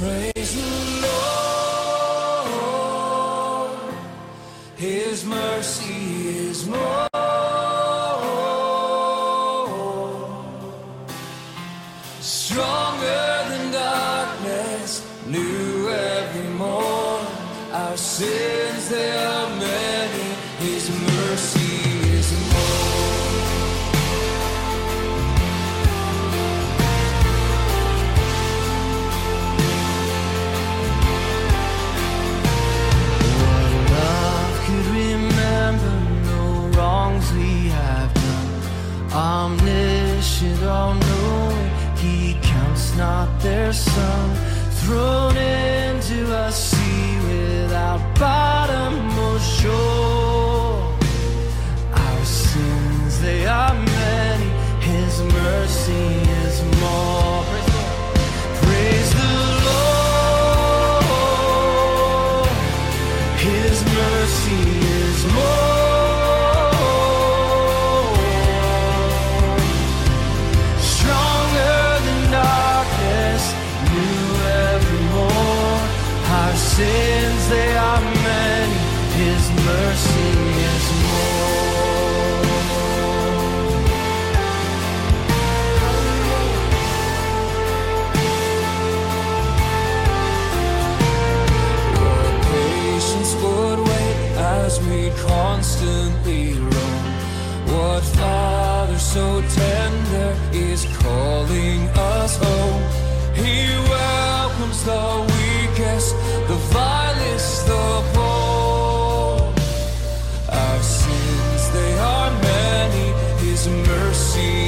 Praise the Lord. His mercy is more. Stronger than darkness, new every morn. Our sins, not their mercy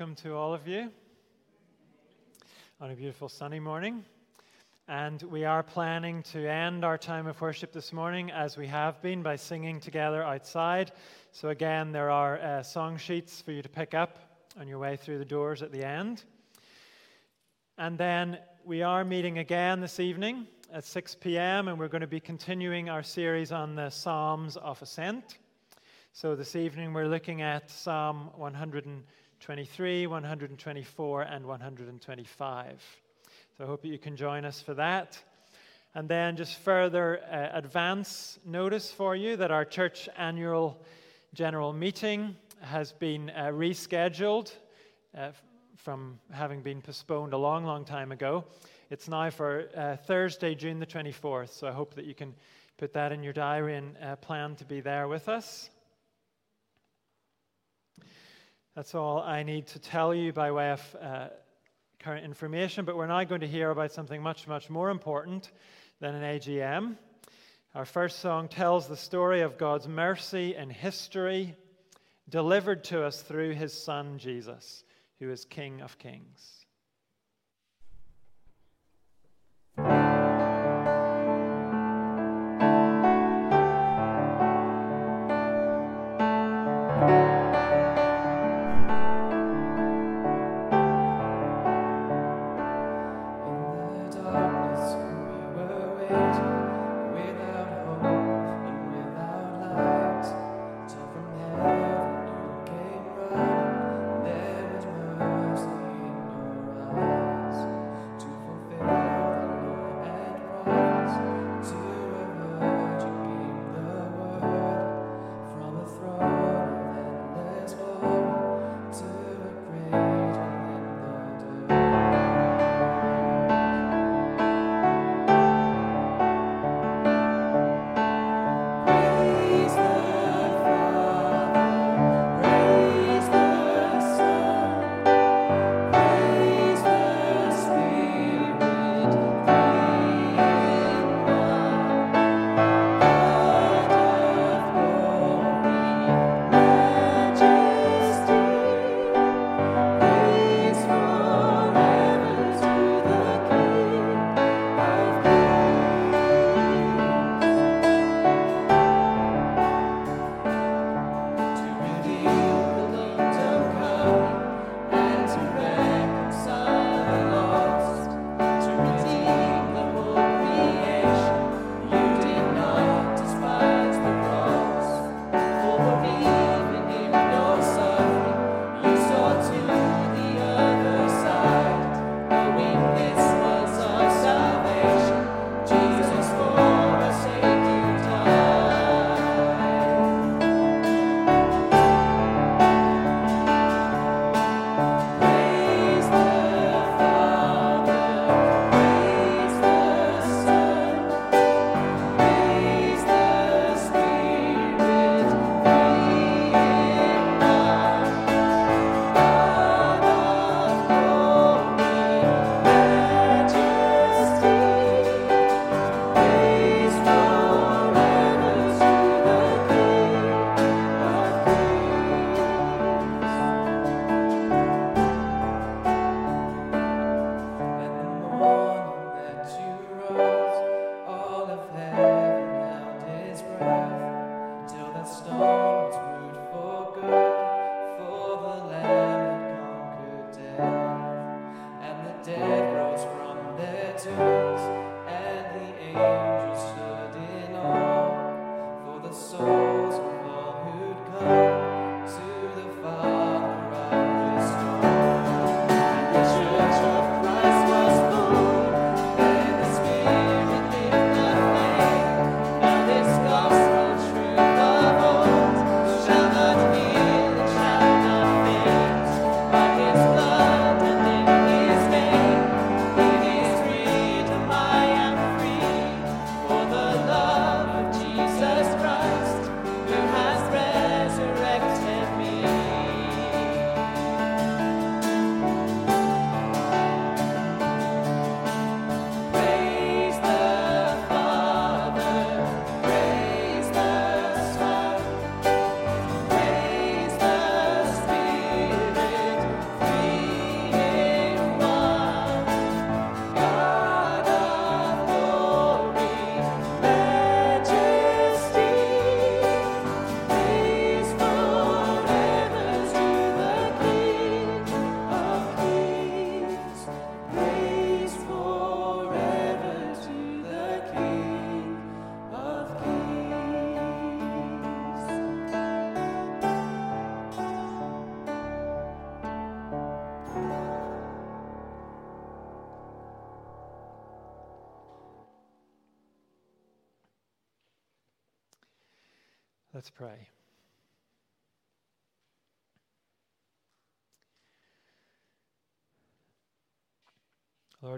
welcome to all of you on a beautiful sunny morning. And we are planning to end our time of worship this morning as we have been by singing together outside. So, again, there are uh, song sheets for you to pick up on your way through the doors at the end. And then we are meeting again this evening at 6 p.m., and we're going to be continuing our series on the Psalms of Ascent. So this evening we're looking at Psalm 123, 124, and 125. So I hope that you can join us for that. And then just further uh, advance notice for you that our church annual general meeting has been uh, rescheduled uh, from having been postponed a long, long time ago. It's now for uh, Thursday, June the 24th. So I hope that you can put that in your diary and uh, plan to be there with us. That's all I need to tell you by way of uh, current information, but we're now going to hear about something much, much more important than an AGM. Our first song tells the story of God's mercy in history, delivered to us through his Son, Jesus, who is King of Kings.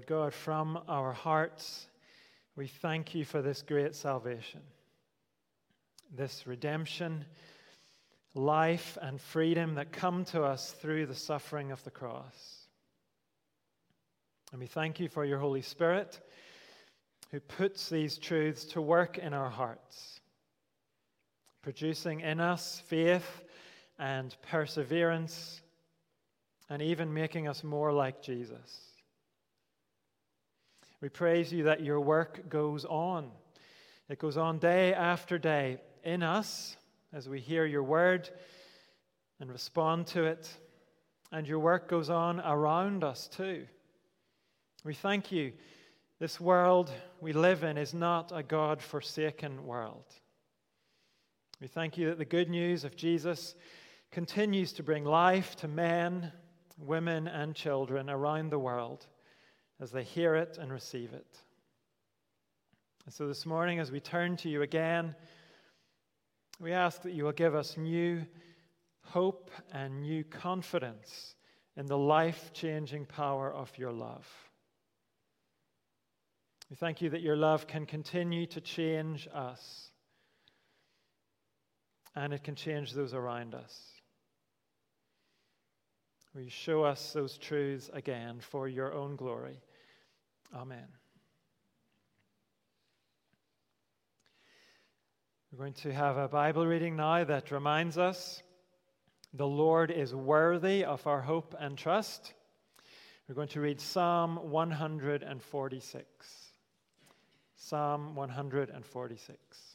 Lord God, from our hearts, we thank you for this great salvation, this redemption, life, and freedom that come to us through the suffering of the cross. And we thank you for your Holy Spirit who puts these truths to work in our hearts producing in us faith and perseverance, and even making us more like Jesus. We praise you that your work goes on. It goes on day after day in us as we hear your word and respond to it. And your work goes on around us too. We thank you. This world we live in is not a God forsaken world. We thank you that the good news of Jesus continues to bring life to men, women, and children around the world as they hear it and receive it. And so this morning, as we turn to you again, we ask that you will give us new hope and new confidence in the life changing power of your love. We thank you that your love can continue to change us and it can change those around us. Will you show us those truths again for your own glory? Amen. We're going to have a Bible reading now that reminds us the Lord is worthy of our hope and trust. We're going to read Psalm 146. Psalm 146.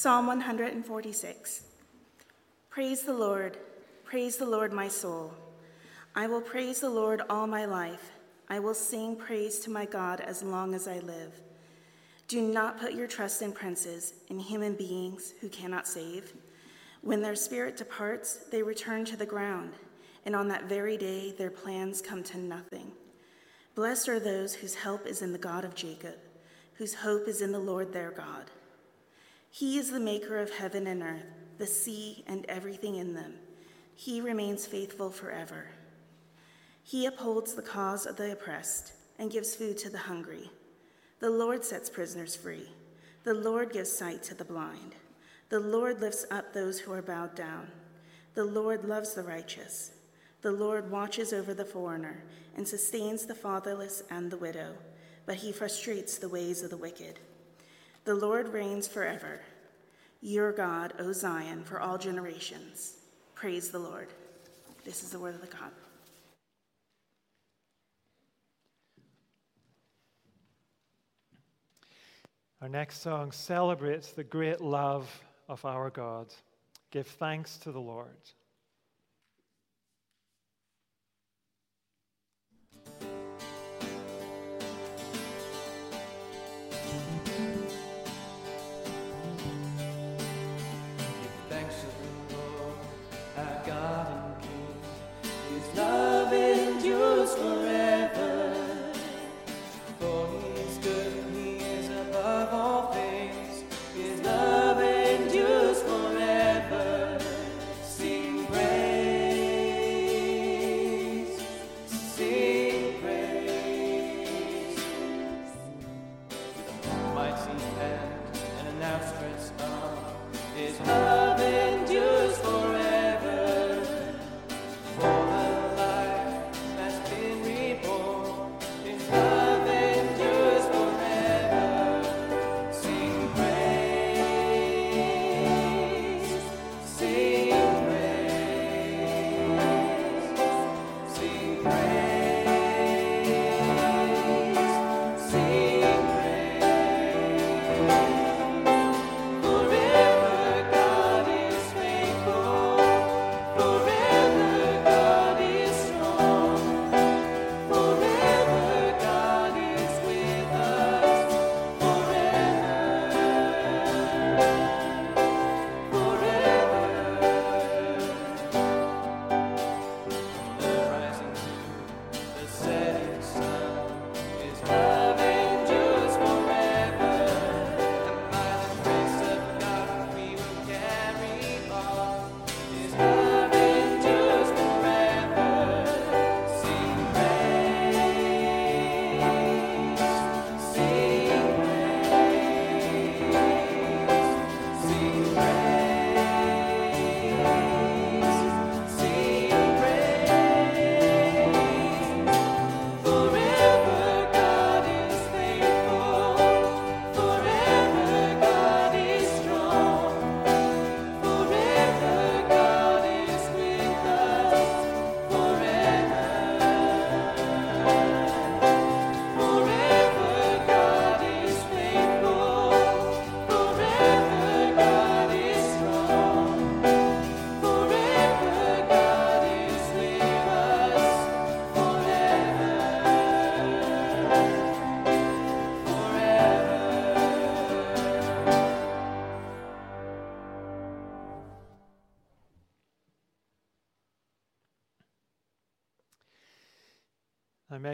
Psalm 146 Praise the Lord, praise the Lord, my soul. I will praise the Lord all my life. I will sing praise to my God as long as I live. Do not put your trust in princes, in human beings who cannot save. When their spirit departs, they return to the ground, and on that very day their plans come to nothing. Blessed are those whose help is in the God of Jacob, whose hope is in the Lord their God. He is the maker of heaven and earth, the sea and everything in them. He remains faithful forever. He upholds the cause of the oppressed and gives food to the hungry. The Lord sets prisoners free. The Lord gives sight to the blind. The Lord lifts up those who are bowed down. The Lord loves the righteous. The Lord watches over the foreigner and sustains the fatherless and the widow, but he frustrates the ways of the wicked. The Lord reigns forever. Your God, O Zion, for all generations. Praise the Lord. This is the word of the God. Our next song celebrates the great love of our God. Give thanks to the Lord.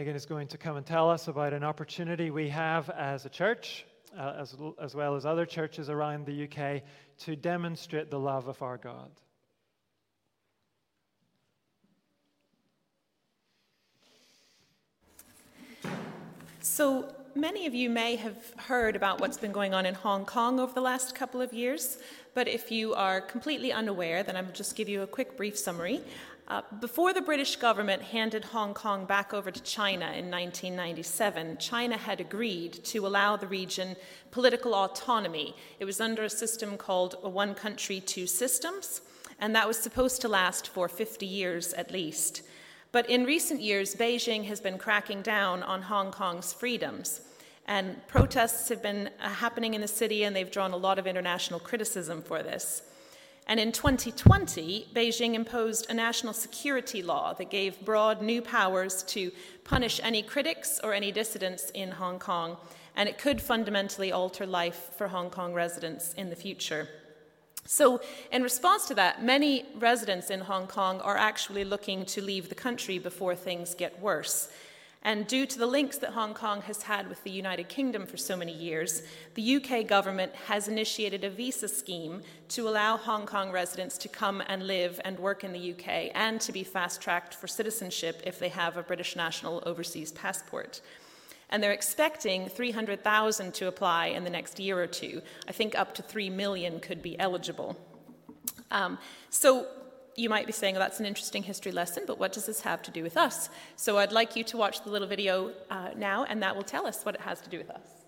Megan is going to come and tell us about an opportunity we have as a church, uh, as, as well as other churches around the UK, to demonstrate the love of our God. So, many of you may have heard about what's been going on in Hong Kong over the last couple of years, but if you are completely unaware, then I'll just give you a quick brief summary. Uh, before the British government handed Hong Kong back over to China in 1997, China had agreed to allow the region political autonomy. It was under a system called a one country, two systems, and that was supposed to last for 50 years at least. But in recent years, Beijing has been cracking down on Hong Kong's freedoms. And protests have been uh, happening in the city, and they've drawn a lot of international criticism for this. And in 2020, Beijing imposed a national security law that gave broad new powers to punish any critics or any dissidents in Hong Kong, and it could fundamentally alter life for Hong Kong residents in the future. So, in response to that, many residents in Hong Kong are actually looking to leave the country before things get worse. And due to the links that Hong Kong has had with the United Kingdom for so many years, the UK government has initiated a visa scheme to allow Hong Kong residents to come and live and work in the UK and to be fast tracked for citizenship if they have a British national overseas passport. And they're expecting 300,000 to apply in the next year or two. I think up to 3 million could be eligible. Um, so, you might be saying, oh, that's an interesting history lesson, but what does this have to do with us? So I'd like you to watch the little video uh, now, and that will tell us what it has to do with us.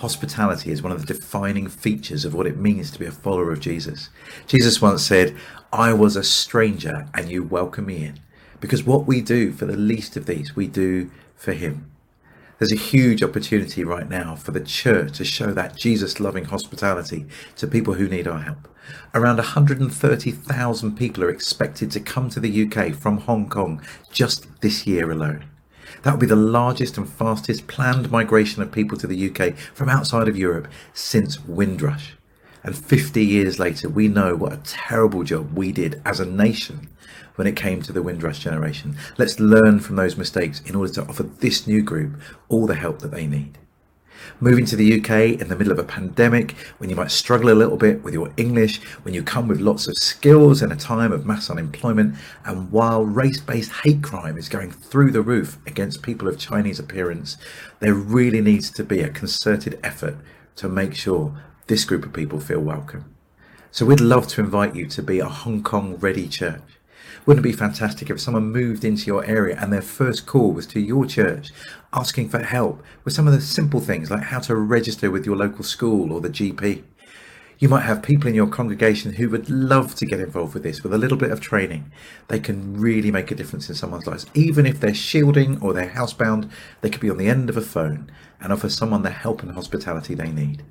Hospitality is one of the defining features of what it means to be a follower of Jesus. Jesus once said, I was a stranger and you welcome me in. Because what we do for the least of these, we do for him. There's a huge opportunity right now for the church to show that Jesus loving hospitality to people who need our help. Around 130,000 people are expected to come to the UK from Hong Kong just this year alone. That would be the largest and fastest planned migration of people to the UK from outside of Europe since Windrush. And 50 years later, we know what a terrible job we did as a nation when it came to the Windrush generation. Let's learn from those mistakes in order to offer this new group all the help that they need. Moving to the UK in the middle of a pandemic, when you might struggle a little bit with your English, when you come with lots of skills in a time of mass unemployment, and while race based hate crime is going through the roof against people of Chinese appearance, there really needs to be a concerted effort to make sure this group of people feel welcome. So we'd love to invite you to be a Hong Kong ready church. Wouldn't it be fantastic if someone moved into your area and their first call was to your church asking for help with some of the simple things like how to register with your local school or the GP? You might have people in your congregation who would love to get involved with this with a little bit of training. They can really make a difference in someone's lives. Even if they're shielding or they're housebound, they could be on the end of a phone and offer someone the help and hospitality they need.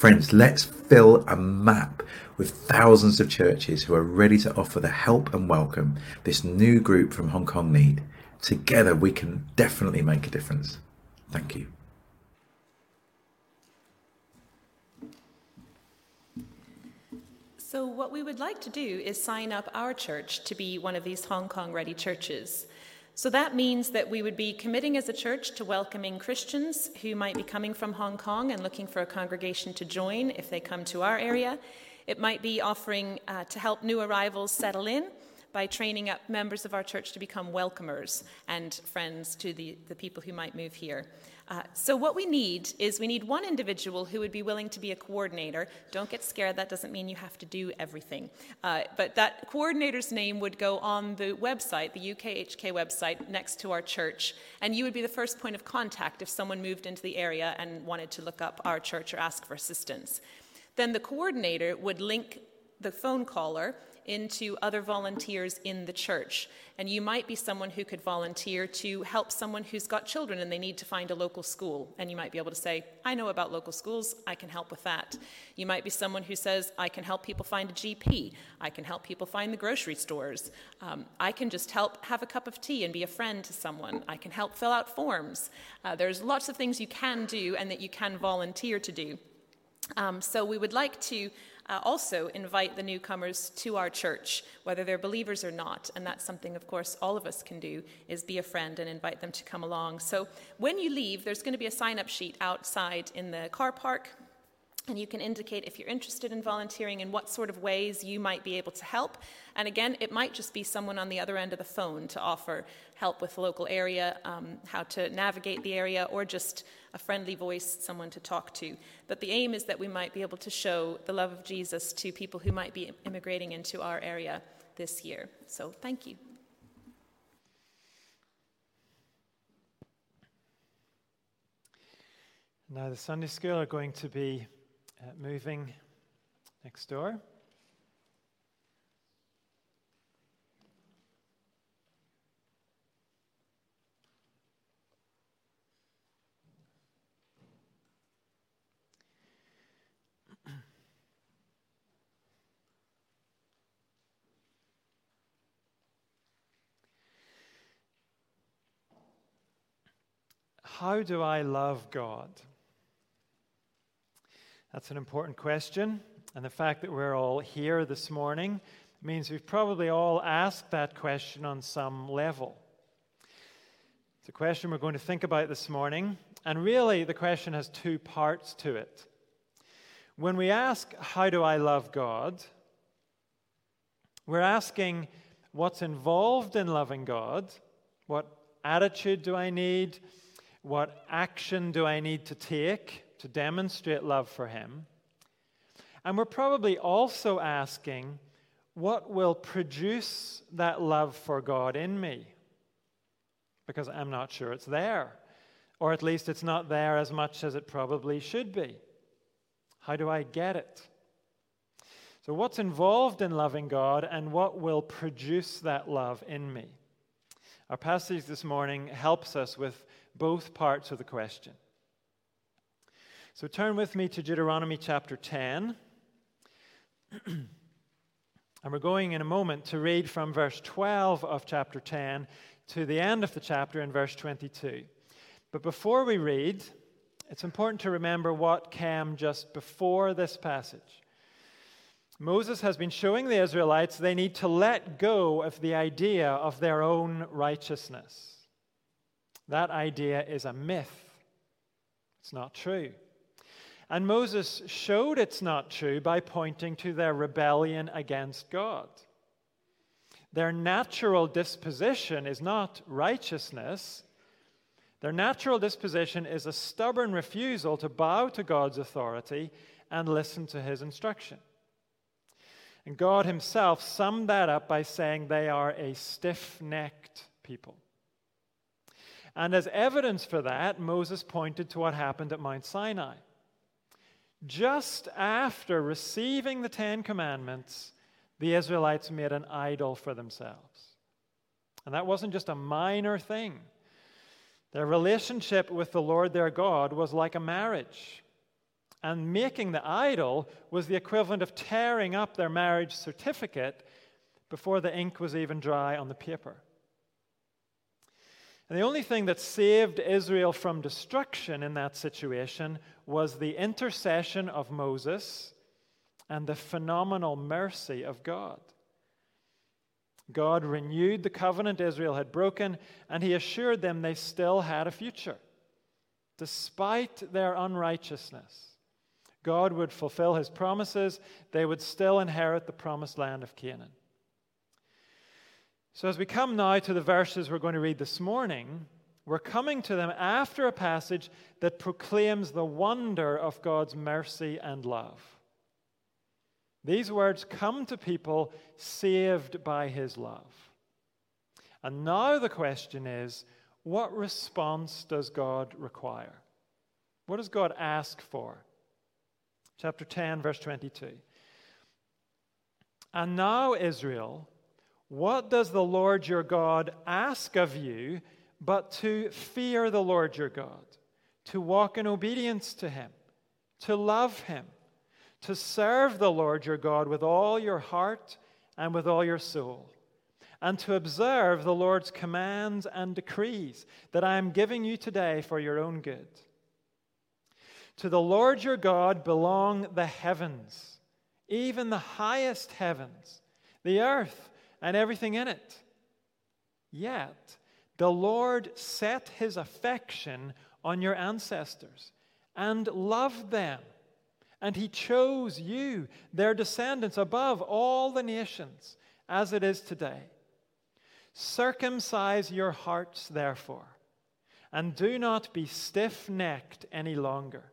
Friends, let's fill a map with thousands of churches who are ready to offer the help and welcome this new group from Hong Kong need. Together, we can definitely make a difference. Thank you. So, what we would like to do is sign up our church to be one of these Hong Kong ready churches. So that means that we would be committing as a church to welcoming Christians who might be coming from Hong Kong and looking for a congregation to join if they come to our area. It might be offering uh, to help new arrivals settle in by training up members of our church to become welcomers and friends to the, the people who might move here. Uh, so, what we need is we need one individual who would be willing to be a coordinator. Don't get scared, that doesn't mean you have to do everything. Uh, but that coordinator's name would go on the website, the UKHK website, next to our church. And you would be the first point of contact if someone moved into the area and wanted to look up our church or ask for assistance. Then the coordinator would link the phone caller into other volunteers in the church. And you might be someone who could volunteer to help someone who's got children and they need to find a local school. And you might be able to say, I know about local schools, I can help with that. You might be someone who says, I can help people find a GP, I can help people find the grocery stores, um, I can just help have a cup of tea and be a friend to someone, I can help fill out forms. Uh, there's lots of things you can do and that you can volunteer to do. Um, so we would like to uh, also invite the newcomers to our church, whether they're believers or not. And that's something, of course, all of us can do, is be a friend and invite them to come along. So when you leave, there's going to be a sign-up sheet outside in the car park. And you can indicate if you're interested in volunteering and what sort of ways you might be able to help. And again, it might just be someone on the other end of the phone to offer help with the local area, um, how to navigate the area, or just a friendly voice, someone to talk to. But the aim is that we might be able to show the love of Jesus to people who might be immigrating into our area this year. So thank you. Now, the Sunday school are going to be uh, moving next door. How do I love God? That's an important question. And the fact that we're all here this morning means we've probably all asked that question on some level. It's a question we're going to think about this morning. And really, the question has two parts to it. When we ask, How do I love God? we're asking, What's involved in loving God? What attitude do I need? What action do I need to take to demonstrate love for Him? And we're probably also asking, what will produce that love for God in me? Because I'm not sure it's there. Or at least it's not there as much as it probably should be. How do I get it? So, what's involved in loving God and what will produce that love in me? Our passage this morning helps us with both parts of the question. So, turn with me to Deuteronomy chapter 10. and we're going in a moment to read from verse 12 of chapter 10 to the end of the chapter in verse 22. But before we read, it's important to remember what came just before this passage. Moses has been showing the Israelites they need to let go of the idea of their own righteousness. That idea is a myth, it's not true. And Moses showed it's not true by pointing to their rebellion against God. Their natural disposition is not righteousness, their natural disposition is a stubborn refusal to bow to God's authority and listen to his instruction. And God himself summed that up by saying they are a stiff necked people. And as evidence for that, Moses pointed to what happened at Mount Sinai. Just after receiving the Ten Commandments, the Israelites made an idol for themselves. And that wasn't just a minor thing. Their relationship with the Lord their God was like a marriage. And making the idol was the equivalent of tearing up their marriage certificate before the ink was even dry on the paper. And the only thing that saved Israel from destruction in that situation was the intercession of Moses and the phenomenal mercy of God. God renewed the covenant Israel had broken, and he assured them they still had a future. Despite their unrighteousness, God would fulfill his promises. They would still inherit the promised land of Canaan. So, as we come now to the verses we're going to read this morning, we're coming to them after a passage that proclaims the wonder of God's mercy and love. These words come to people saved by his love. And now the question is what response does God require? What does God ask for? Chapter 10, verse 22. And now, Israel, what does the Lord your God ask of you but to fear the Lord your God, to walk in obedience to him, to love him? to serve the Lord your God with all your heart and with all your soul, and to observe the Lord's commands and decrees that I am giving you today for your own good. To the Lord your God belong the heavens, even the highest heavens, the earth, and everything in it. Yet the Lord set his affection on your ancestors and loved them and he chose you, their descendants, above all the nations, as it is today. Circumcise your hearts, therefore, and do not be stiff necked any longer.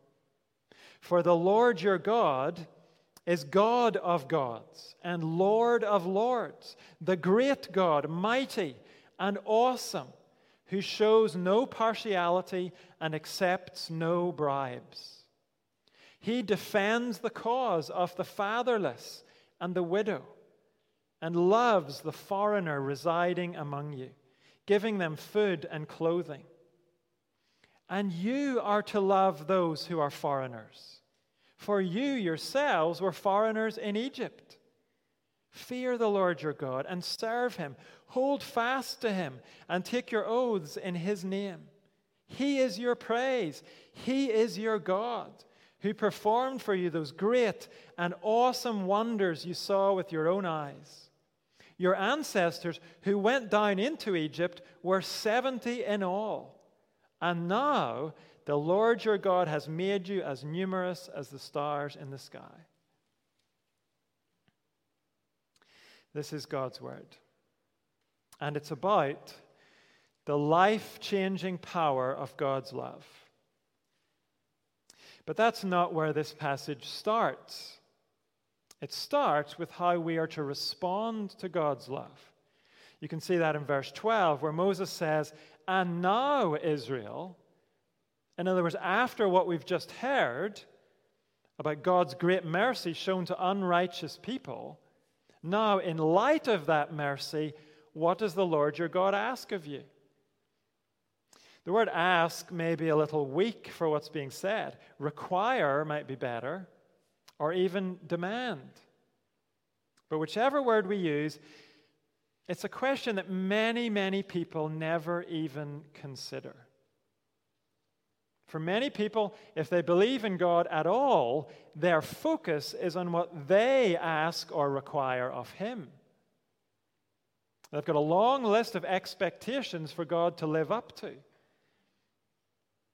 For the Lord your God is God of gods and Lord of lords, the great God, mighty and awesome, who shows no partiality and accepts no bribes. He defends the cause of the fatherless and the widow and loves the foreigner residing among you, giving them food and clothing. And you are to love those who are foreigners, for you yourselves were foreigners in Egypt. Fear the Lord your God and serve him. Hold fast to him and take your oaths in his name. He is your praise, he is your God who performed for you those great and awesome wonders you saw with your own eyes. Your ancestors who went down into Egypt were 70 in all. And now the Lord your God has made you as numerous as the stars in the sky. This is God's word. And it's about the life changing power of God's love. But that's not where this passage starts. It starts with how we are to respond to God's love. You can see that in verse 12, where Moses says, And now, Israel, In other words, after what we've just heard about God's great mercy shown to unrighteous people, now, in light of that mercy, what does the Lord your God ask of you? The word ask may be a little weak for what's being said. Require might be better, or even demand. But whichever word we use, it's a question that many, many people never even consider. For many people, if they believe in God at all, their focus is on what they ask or require of Him. They've got a long list of expectations for God to live up to,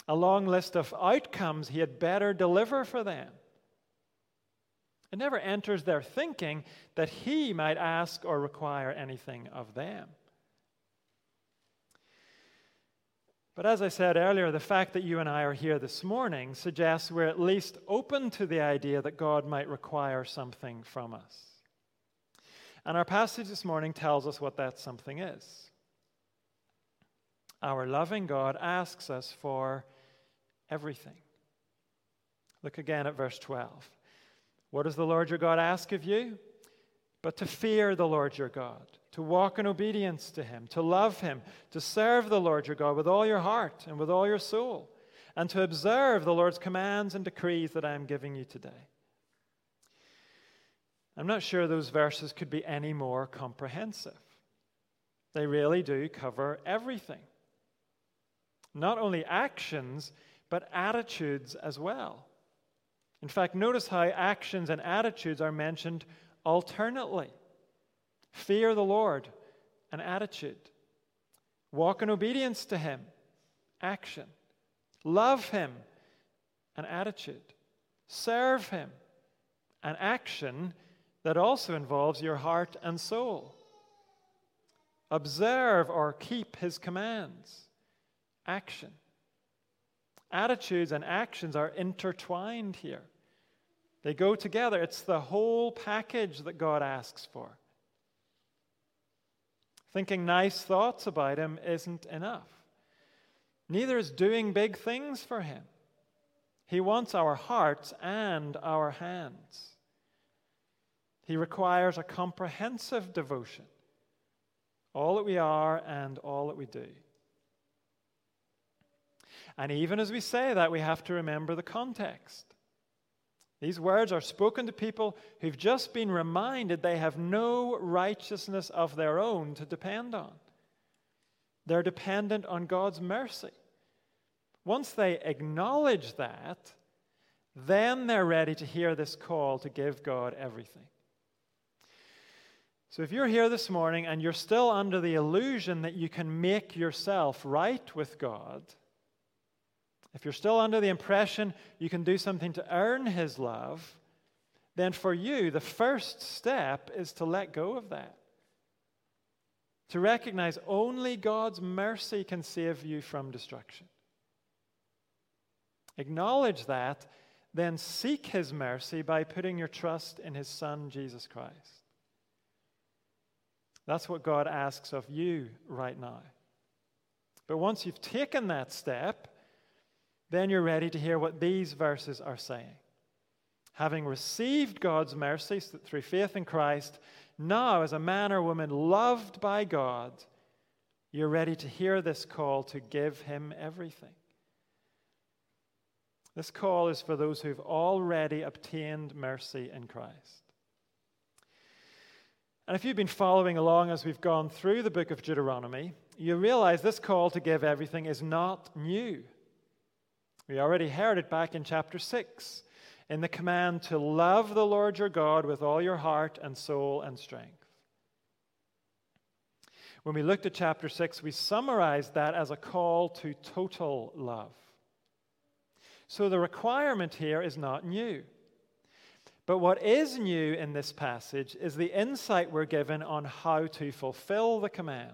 a long list of outcomes He had better deliver for them. It never enters their thinking that He might ask or require anything of them. But as I said earlier, the fact that you and I are here this morning suggests we're at least open to the idea that God might require something from us. And our passage this morning tells us what that something is. Our loving God asks us for everything. Look again at verse 12. What does the Lord your God ask of you? But to fear the Lord your God to walk in obedience to Him, to love Him, to serve the Lord your God with all your heart and with all your soul, and to observe the Lord's commands and decrees that I am giving you today. I'm not sure those verses could be any more comprehensive. They really do cover everything. Not only actions, but attitudes as well. In fact, notice how actions and attitudes are mentioned alternately. Fear the Lord, an attitude. Walk in obedience to Him, action. Love Him, an attitude. Serve Him, an action that also involves your heart and soul. Observe or keep His commands, action. Attitudes and actions are intertwined here. They go together. It's the whole package that God asks for. Thinking nice thoughts about him isn't enough. Neither is doing big things for him. He wants our hearts and our hands. He requires a comprehensive devotion, all that we are and all that we do. And even as we say that, we have to remember the context. These words are spoken to people who've just been reminded they have no righteousness of their own to depend on. They're dependent on God's mercy. Once they acknowledge that, then they're ready to hear this call to give God everything. So, if you're here this morning and you're still under the illusion that you can make yourself right with God, if you're still under the impression you can do something to earn His love, then for you, the first step is to let go of that. To recognize only God's mercy can save you from destruction. Acknowledge that, then seek His mercy by putting your trust in His Son, Jesus Christ. That's what God asks of you right now. But once you've taken that step, then you're ready to hear what these verses are saying. Having received God's mercy through faith in Christ, now as a man or woman loved by God, you're ready to hear this call to give Him everything. This call is for those who've already obtained mercy in Christ. And if you've been following along as we've gone through the book of Deuteronomy, you realize this call to give everything is not new. We already heard it back in chapter 6 in the command to love the Lord your God with all your heart and soul and strength. When we looked at chapter 6, we summarized that as a call to total love. So the requirement here is not new. But what is new in this passage is the insight we're given on how to fulfill the command.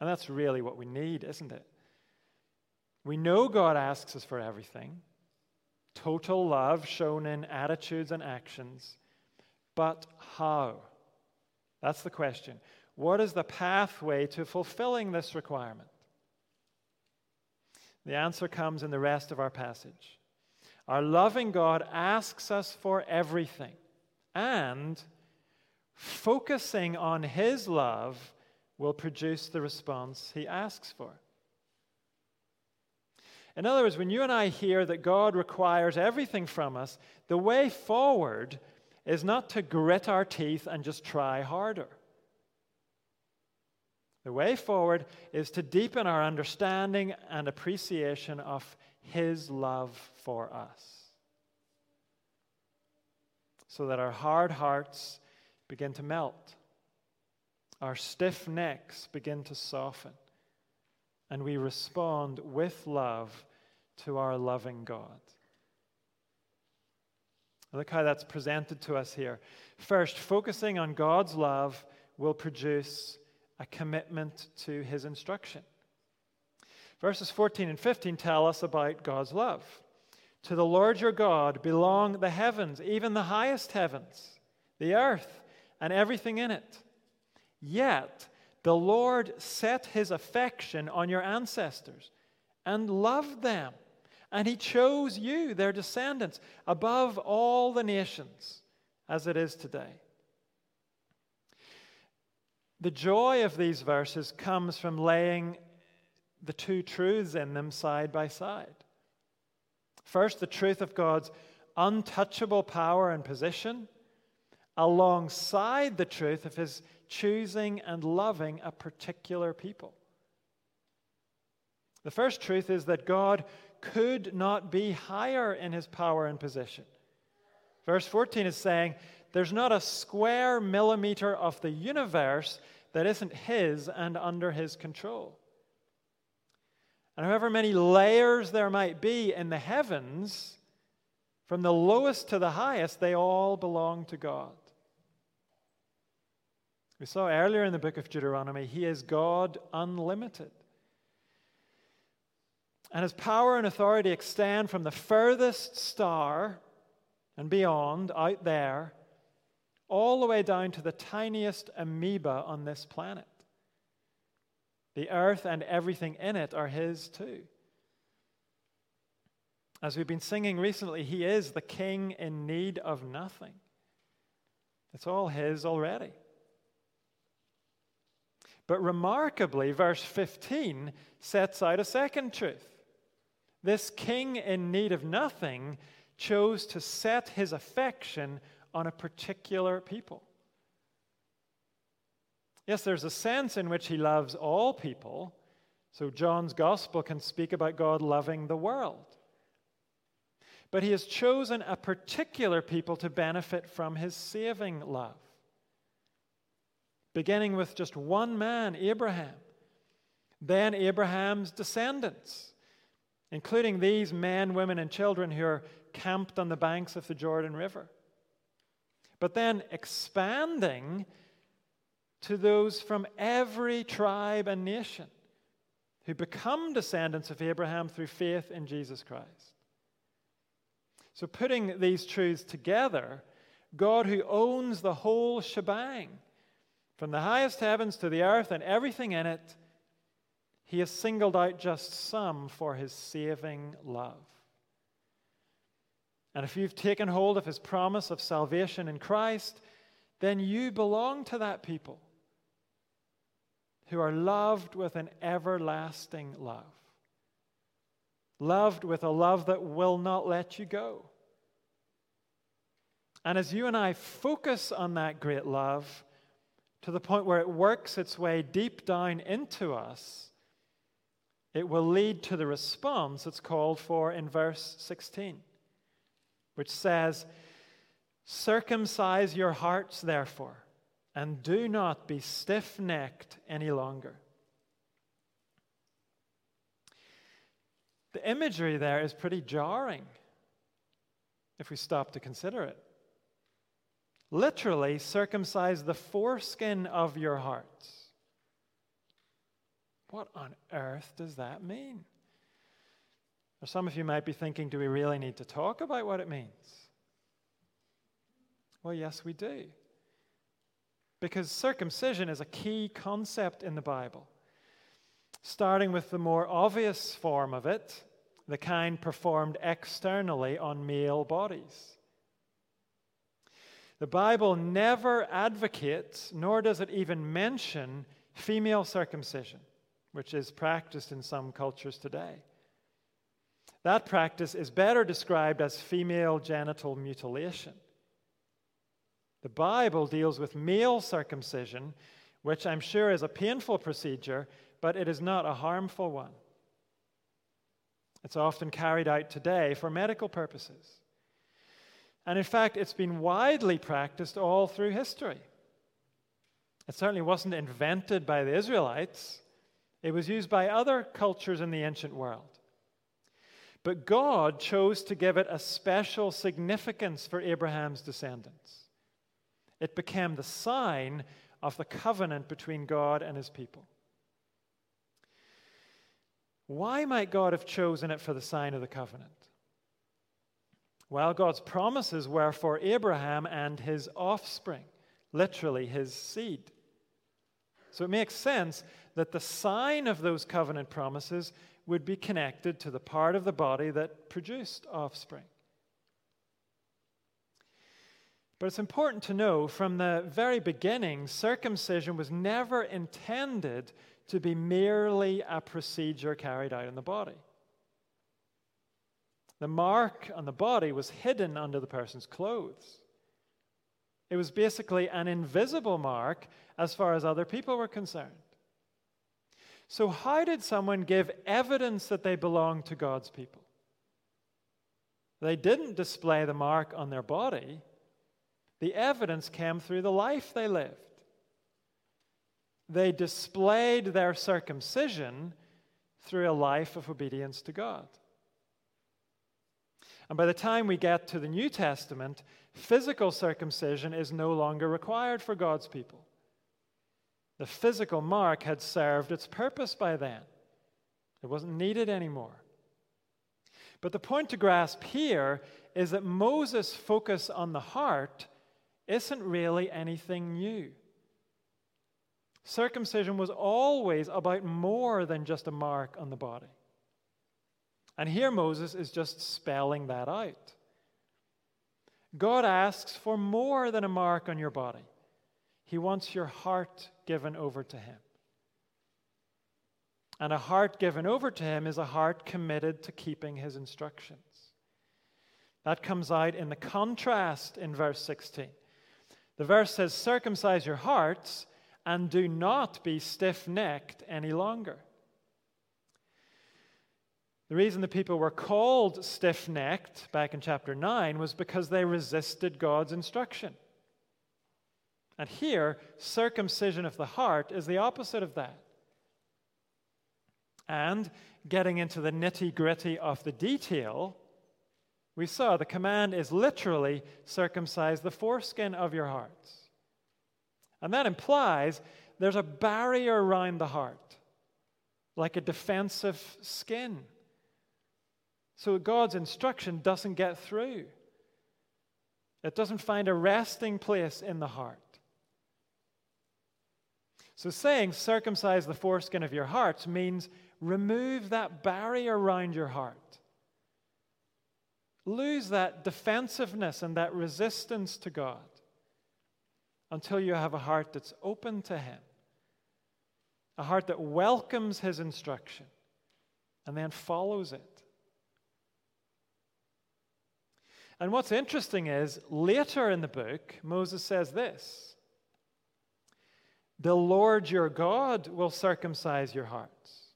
And that's really what we need, isn't it? We know God asks us for everything total love shown in attitudes and actions. But how? That's the question. What is the pathway to fulfilling this requirement? The answer comes in the rest of our passage. Our loving God asks us for everything, and focusing on His love will produce the response He asks for. In other words, when you and I hear that God requires everything from us, the way forward is not to grit our teeth and just try harder. The way forward is to deepen our understanding and appreciation of His love for us. So that our hard hearts begin to melt, our stiff necks begin to soften, and we respond with love to our loving God. Look how that's presented to us here. First, focusing on God's love will produce a commitment to his instruction. Verses 14 and 15 tell us about God's love. To the Lord your God belong the heavens, even the highest heavens, the earth, and everything in it. Yet the Lord set his affection on your ancestors and loved them, and he chose you, their descendants, above all the nations, as it is today. The joy of these verses comes from laying the two truths in them side by side. First, the truth of God's untouchable power and position, alongside the truth of his choosing and loving a particular people. The first truth is that God could not be higher in his power and position. Verse 14 is saying, There's not a square millimeter of the universe that isn't his and under his control. And however many layers there might be in the heavens, from the lowest to the highest, they all belong to God. We saw earlier in the book of Deuteronomy, He is God unlimited. And His power and authority extend from the furthest star and beyond, out there, all the way down to the tiniest amoeba on this planet. The earth and everything in it are His too. As we've been singing recently, He is the King in need of nothing. It's all His already. But remarkably, verse 15 sets out a second truth. This king in need of nothing chose to set his affection on a particular people. Yes, there's a sense in which he loves all people. So John's gospel can speak about God loving the world. But he has chosen a particular people to benefit from his saving love. Beginning with just one man, Abraham, then Abraham's descendants, including these men, women, and children who are camped on the banks of the Jordan River but then expanding to those from every tribe and nation who become descendants of Abraham through faith in Jesus Christ. So, putting these truths together, God, who owns the whole shebang, from the highest heavens to the earth and everything in it, he has singled out just some for his saving love. And if you've taken hold of his promise of salvation in Christ, then you belong to that people who are loved with an everlasting love. Loved with a love that will not let you go. And as you and I focus on that great love to the point where it works its way deep down into us, it will lead to the response that's called for in verse 16 which says, Circumcise your hearts, therefore, and do not be stiff necked any longer. The imagery there is pretty jarring if we stop to consider it. Literally, circumcise the foreskin of your hearts. What on earth does that mean? Or some of you might be thinking, do we really need to talk about what it means? Well, yes, we do. Because circumcision is a key concept in the Bible. starting with the more obvious form of it, the kind performed externally on male bodies. The Bible never advocates, nor does it even mention, female circumcision, which is practiced in some cultures today. That practice is better described as female genital mutilation. The Bible deals with male circumcision, which I'm sure is a painful procedure, but it is not a harmful one. It's often carried out today for medical purposes. And in fact, it's been widely practiced all through history. It certainly wasn't invented by the Israelites, it was used by other cultures in the ancient world. But God chose to give it a special significance for Abraham's descendants. It became the sign of the covenant between God and his people. Why might God have chosen it for the sign of the covenant? Well, God's promises were for Abraham and his offspring, literally his seed. So it makes sense that the sign of those covenant promises would be connected to the part of the body that produced offspring. But it's important to know from the very beginning, circumcision was never intended to be merely a procedure carried out in the body. The mark on the body was hidden under the person's clothes. It was basically an invisible mark as far as other people were concerned. So, how did someone give evidence that they belonged to God's people? They didn't display the mark on their body, the evidence came through the life they lived. They displayed their circumcision through a life of obedience to God. And by the time we get to the New Testament, physical circumcision is no longer required for God's people. The physical mark had served its purpose by then, it wasn't needed anymore. But the point to grasp here is that Moses' focus on the heart isn't really anything new. Circumcision was always about more than just a mark on the body. And here Moses is just spelling that out. God asks for more than a mark on your body. He wants your heart given over to Him. And a heart given over to Him is a heart committed to keeping His instructions. That comes out in the contrast in verse 16. The verse says, Circumcise your hearts and do not be stiff necked any longer. The reason the people were called stiff necked back in chapter 9 was because they resisted God's instruction. And here, circumcision of the heart is the opposite of that. And getting into the nitty gritty of the detail, we saw the command is literally circumcise the foreskin of your hearts. And that implies there's a barrier around the heart, like a defensive skin. So God's instruction doesn't get through, it doesn't find a resting place in the heart. So, saying circumcise the foreskin of your hearts means remove that barrier around your heart. Lose that defensiveness and that resistance to God until you have a heart that's open to Him, a heart that welcomes His instruction and then follows it. And what's interesting is later in the book, Moses says this the Lord your God will circumcise your hearts.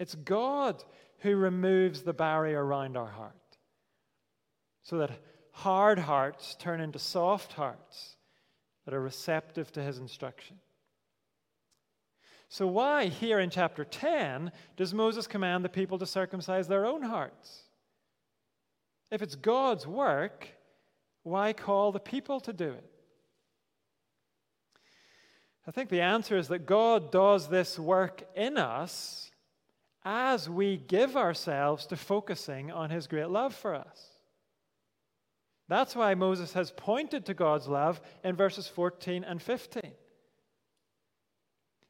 It's God who removes the barrier around our heart so that hard hearts turn into soft hearts that are receptive to his instruction. So, why here in chapter 10 does Moses command the people to circumcise their own hearts? If it's God's work, why call the people to do it? I think the answer is that God does this work in us as we give ourselves to focusing on His great love for us. That's why Moses has pointed to God's love in verses 14 and 15.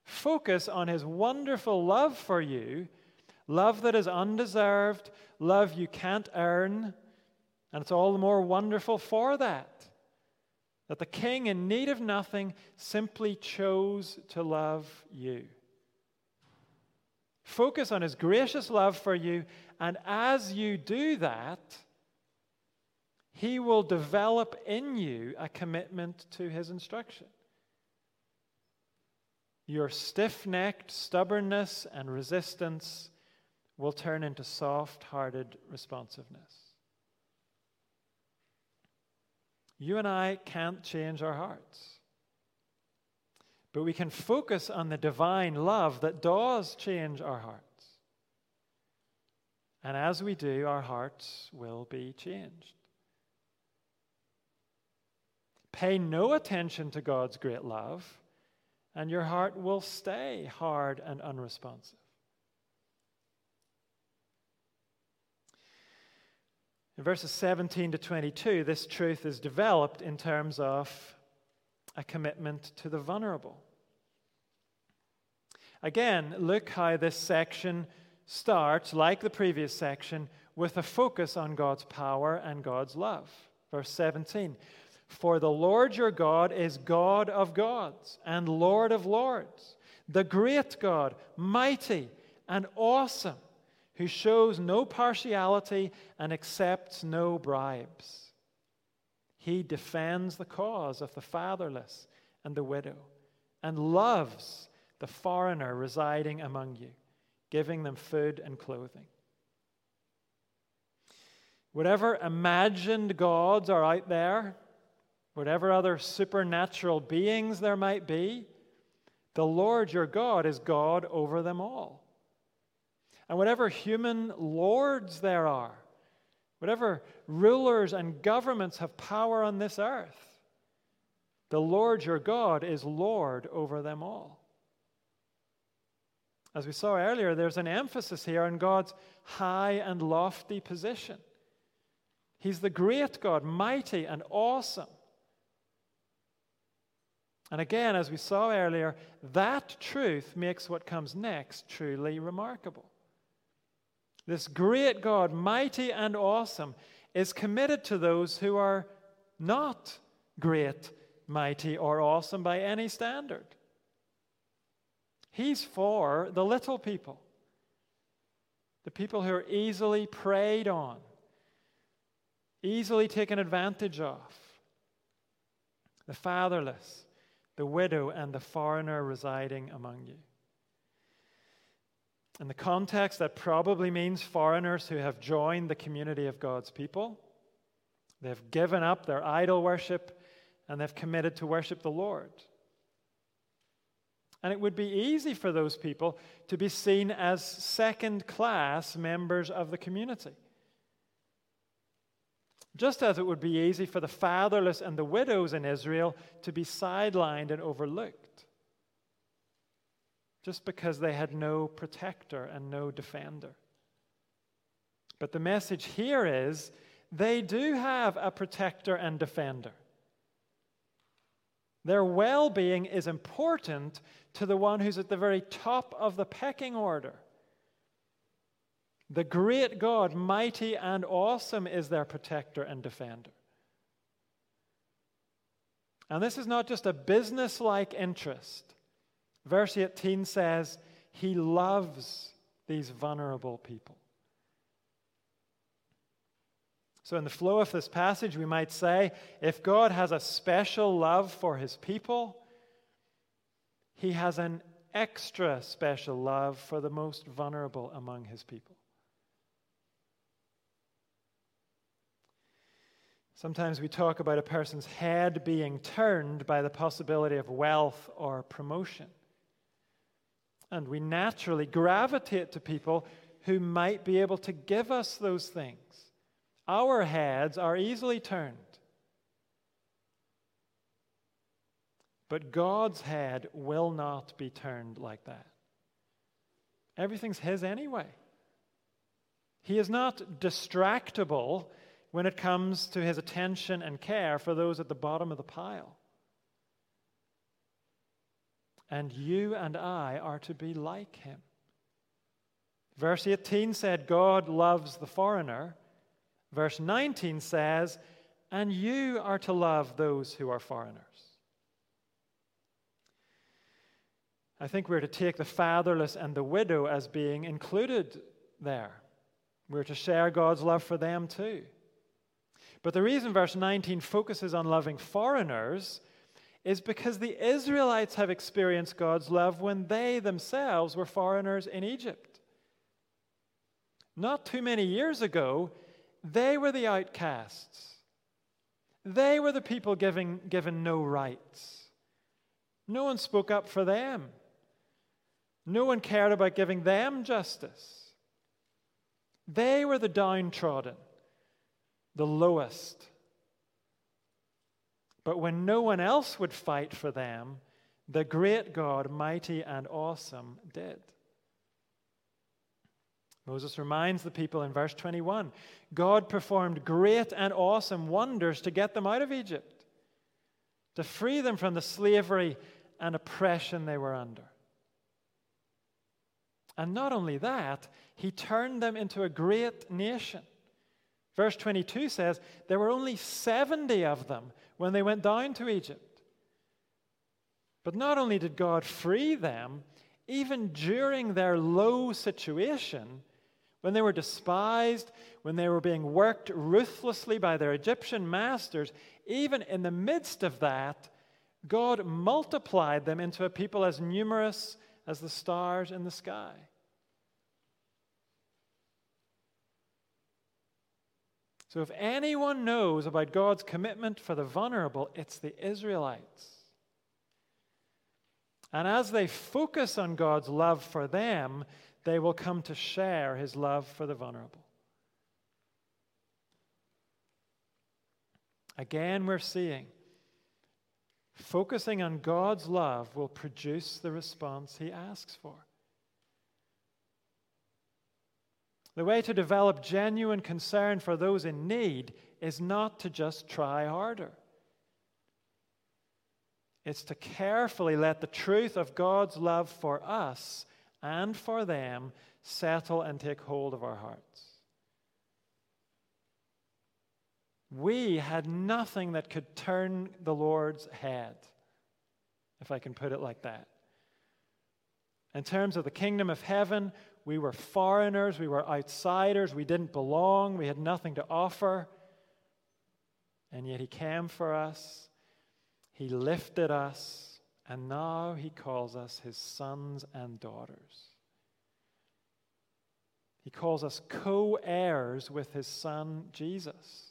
Focus on his wonderful love for you, love that is undeserved, love you can't earn, and it's all the more wonderful for that. That the king, in need of nothing, simply chose to love you. Focus on his gracious love for you, and as you do that, he will develop in you a commitment to his instruction. Your stiff necked stubbornness and resistance will turn into soft hearted responsiveness. You and I can't change our hearts. But we can focus on the divine love that does change our hearts. And as we do, our hearts will be changed. Pay no attention to God's great love, and your heart will stay hard and unresponsive. In verses 17 to 22, this truth is developed in terms of a commitment to the vulnerable. Again, look how this section starts, like the previous section, with a focus on God's power and God's love. Verse 17 For the Lord your God is God of gods and Lord of lords, the great God, mighty and awesome, who shows no partiality and accepts no bribes. He defends the cause of the fatherless and the widow and loves the foreigner residing among you, giving them food and clothing. Whatever imagined gods are out there, whatever other supernatural beings there might be, the Lord your God is God over them all. And whatever human lords there are, whatever rulers and governments have power on this earth, the Lord your God is Lord over them all. As we saw earlier, there's an emphasis here on God's high and lofty position. He's the great God, mighty and awesome. And again, as we saw earlier, that truth makes what comes next truly remarkable. This great God, mighty and awesome, is committed to those who are not great, mighty, or awesome by any standard. He's for the little people, the people who are easily preyed on, easily taken advantage of, the fatherless, the widow, and the foreigner residing among you. In the context, that probably means foreigners who have joined the community of God's people. They've given up their idol worship and they've committed to worship the Lord. And it would be easy for those people to be seen as second class members of the community. Just as it would be easy for the fatherless and the widows in Israel to be sidelined and overlooked, just because they had no protector and no defender. But the message here is they do have a protector and defender. Their well being is important to the one who's at the very top of the pecking order. The great God, mighty and awesome, is their protector and defender. And this is not just a business like interest. Verse 18 says, He loves these vulnerable people. So, in the flow of this passage, we might say if God has a special love for his people, he has an extra special love for the most vulnerable among his people. Sometimes we talk about a person's head being turned by the possibility of wealth or promotion. And we naturally gravitate to people who might be able to give us those things. Our heads are easily turned. But God's head will not be turned like that. Everything's His anyway. He is not distractible when it comes to His attention and care for those at the bottom of the pile. And you and I are to be like him. Verse 18 said, God loves the foreigner. Verse 19 says, and you are to love those who are foreigners. I think we're to take the fatherless and the widow as being included there. We're to share God's love for them too. But the reason verse 19 focuses on loving foreigners is because the Israelites have experienced God's love when they themselves were foreigners in Egypt. Not too many years ago, they were the outcasts. They were the people giving, given no rights. No one spoke up for them. No one cared about giving them justice. They were the downtrodden, the lowest. But when no one else would fight for them, the great God, mighty and awesome, did. Moses reminds the people in verse 21 God performed great and awesome wonders to get them out of Egypt, to free them from the slavery and oppression they were under. And not only that, he turned them into a great nation. Verse 22 says there were only 70 of them when they went down to Egypt. But not only did God free them, even during their low situation, when they were despised, when they were being worked ruthlessly by their Egyptian masters, even in the midst of that, God multiplied them into a people as numerous as the stars in the sky. So, if anyone knows about God's commitment for the vulnerable, it's the Israelites. And as they focus on God's love for them, they will come to share his love for the vulnerable. Again, we're seeing focusing on God's love will produce the response he asks for. The way to develop genuine concern for those in need is not to just try harder. It's to carefully let the truth of God's love for us and for them settle and take hold of our hearts. We had nothing that could turn the Lord's head, if I can put it like that. In terms of the kingdom of heaven, we were foreigners, we were outsiders, we didn't belong, we had nothing to offer. And yet He came for us, He lifted us, and now He calls us His sons and daughters. He calls us co heirs with His Son, Jesus.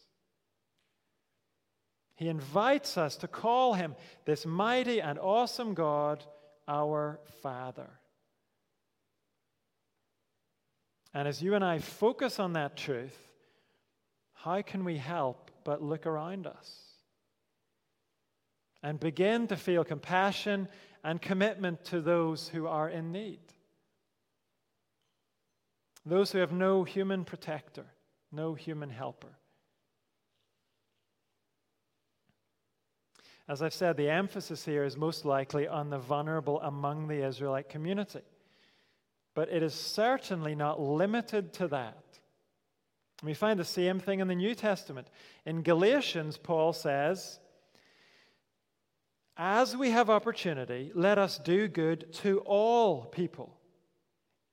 He invites us to call Him this mighty and awesome God, our Father. And as you and I focus on that truth, how can we help but look around us and begin to feel compassion and commitment to those who are in need? Those who have no human protector, no human helper. As I've said, the emphasis here is most likely on the vulnerable among the Israelite community. But it is certainly not limited to that. We find the same thing in the New Testament. In Galatians, Paul says, As we have opportunity, let us do good to all people,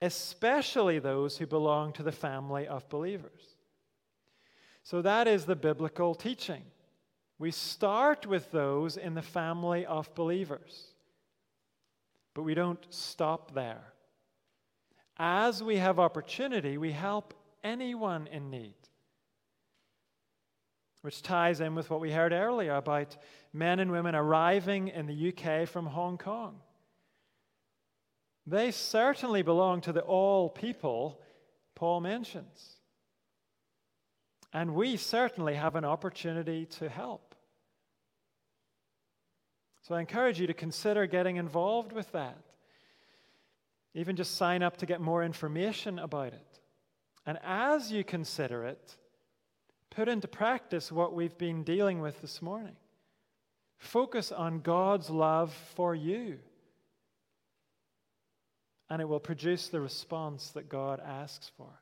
especially those who belong to the family of believers. So that is the biblical teaching. We start with those in the family of believers, but we don't stop there. As we have opportunity, we help anyone in need. Which ties in with what we heard earlier about men and women arriving in the UK from Hong Kong. They certainly belong to the all people Paul mentions. And we certainly have an opportunity to help. So I encourage you to consider getting involved with that. Even just sign up to get more information about it. And as you consider it, put into practice what we've been dealing with this morning. Focus on God's love for you and it will produce the response that God asks for.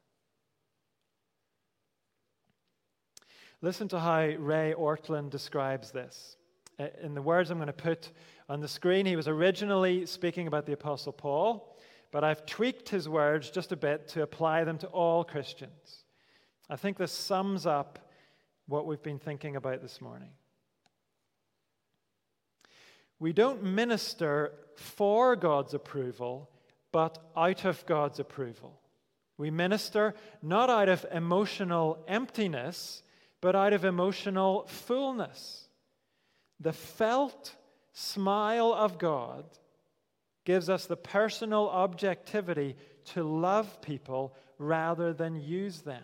Listen to how Ray Ortlund describes this. Uh, in the words I'm going to put on the screen, he was originally speaking about the Apostle Paul, but I've tweaked his words just a bit to apply them to all Christians. I think this sums up what we've been thinking about this morning. We don't minister for God's approval, but out of God's approval. We minister not out of emotional emptiness, but out of emotional fullness. The felt smile of God gives us the personal objectivity to love people rather than use them.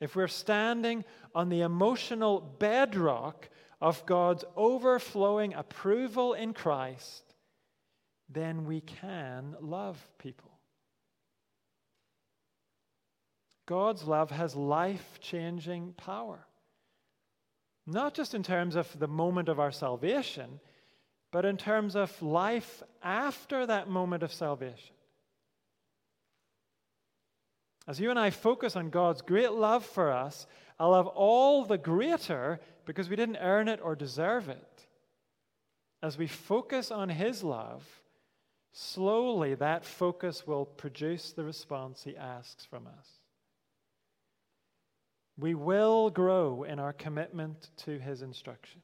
If we're standing on the emotional bedrock of God's overflowing approval in Christ, then we can love people. God's love has life changing power. Not just in terms of the moment of our salvation, but in terms of life after that moment of salvation. As you and I focus on God's great love for us, a love all the greater because we didn't earn it or deserve it. As we focus on His love, slowly that focus will produce the response He asks from us. We will grow in our commitment to His instruction.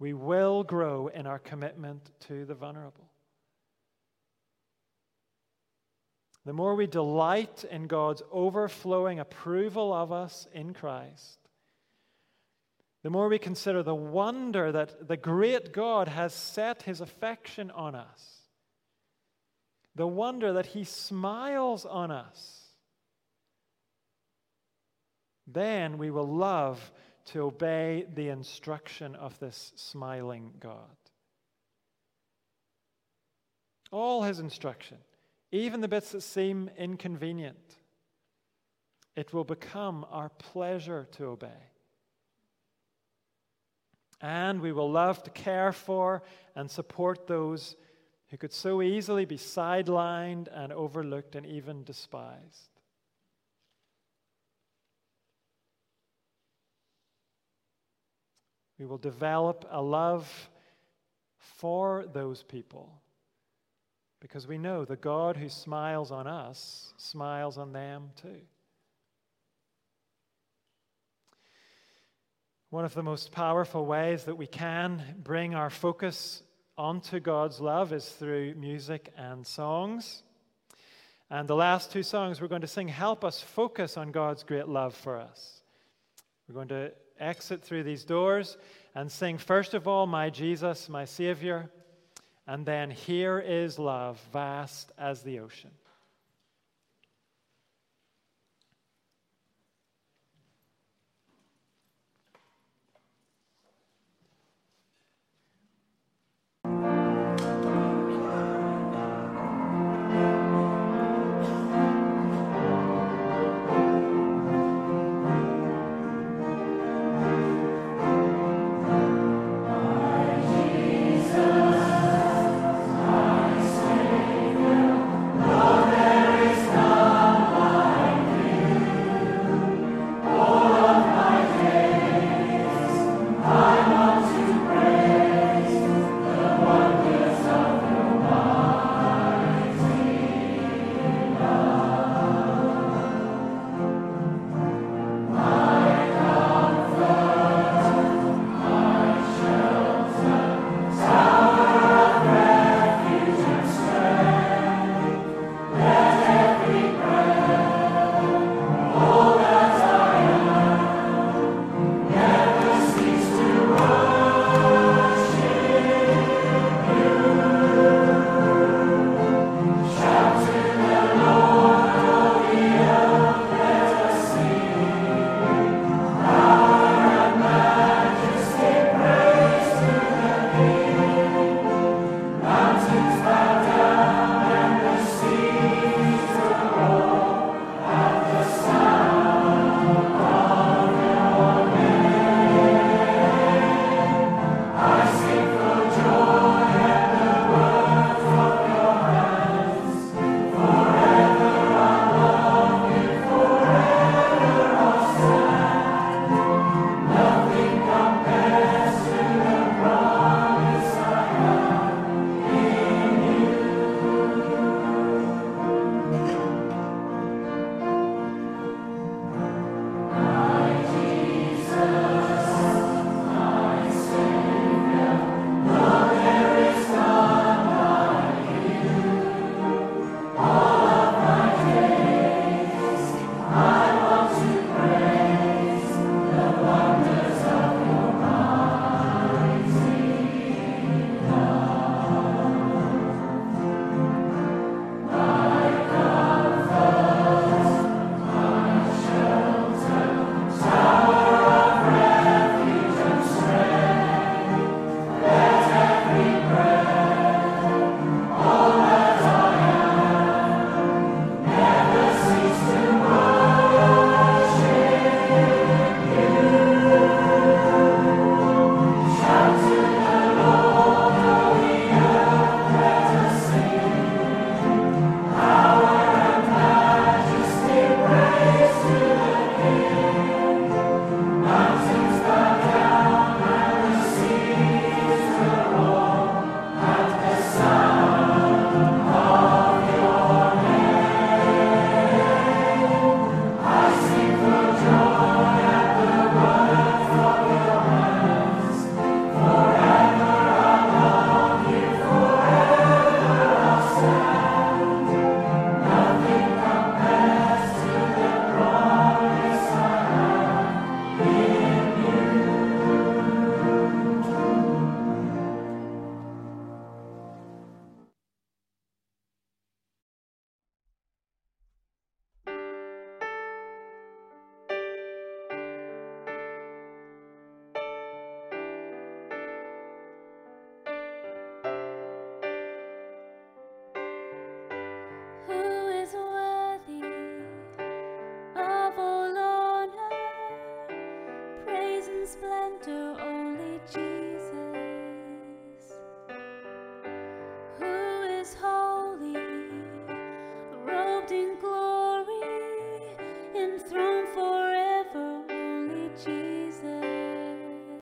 We will grow in our commitment to the vulnerable. the more we delight in God's overflowing approval of us in Christ, the more we consider the wonder that the great God has set his affection on us, the wonder that he smiles on us, then we will love to obey the instruction of this smiling God. All his instruction even the bits that seem inconvenient. It will become our pleasure to obey. And we will love to care for and support those who could so easily be sidelined and overlooked and even despised. We will develop a love for those people because we know the God who smiles on us smiles on them too. One of the most powerful ways that we can bring our focus onto God's love is through music and songs. And the last two songs we're going to sing help us focus on God's great love for us. We're going to exit through these doors and sing, first of all, My Jesus, my Savior. And then here is love, vast as the ocean.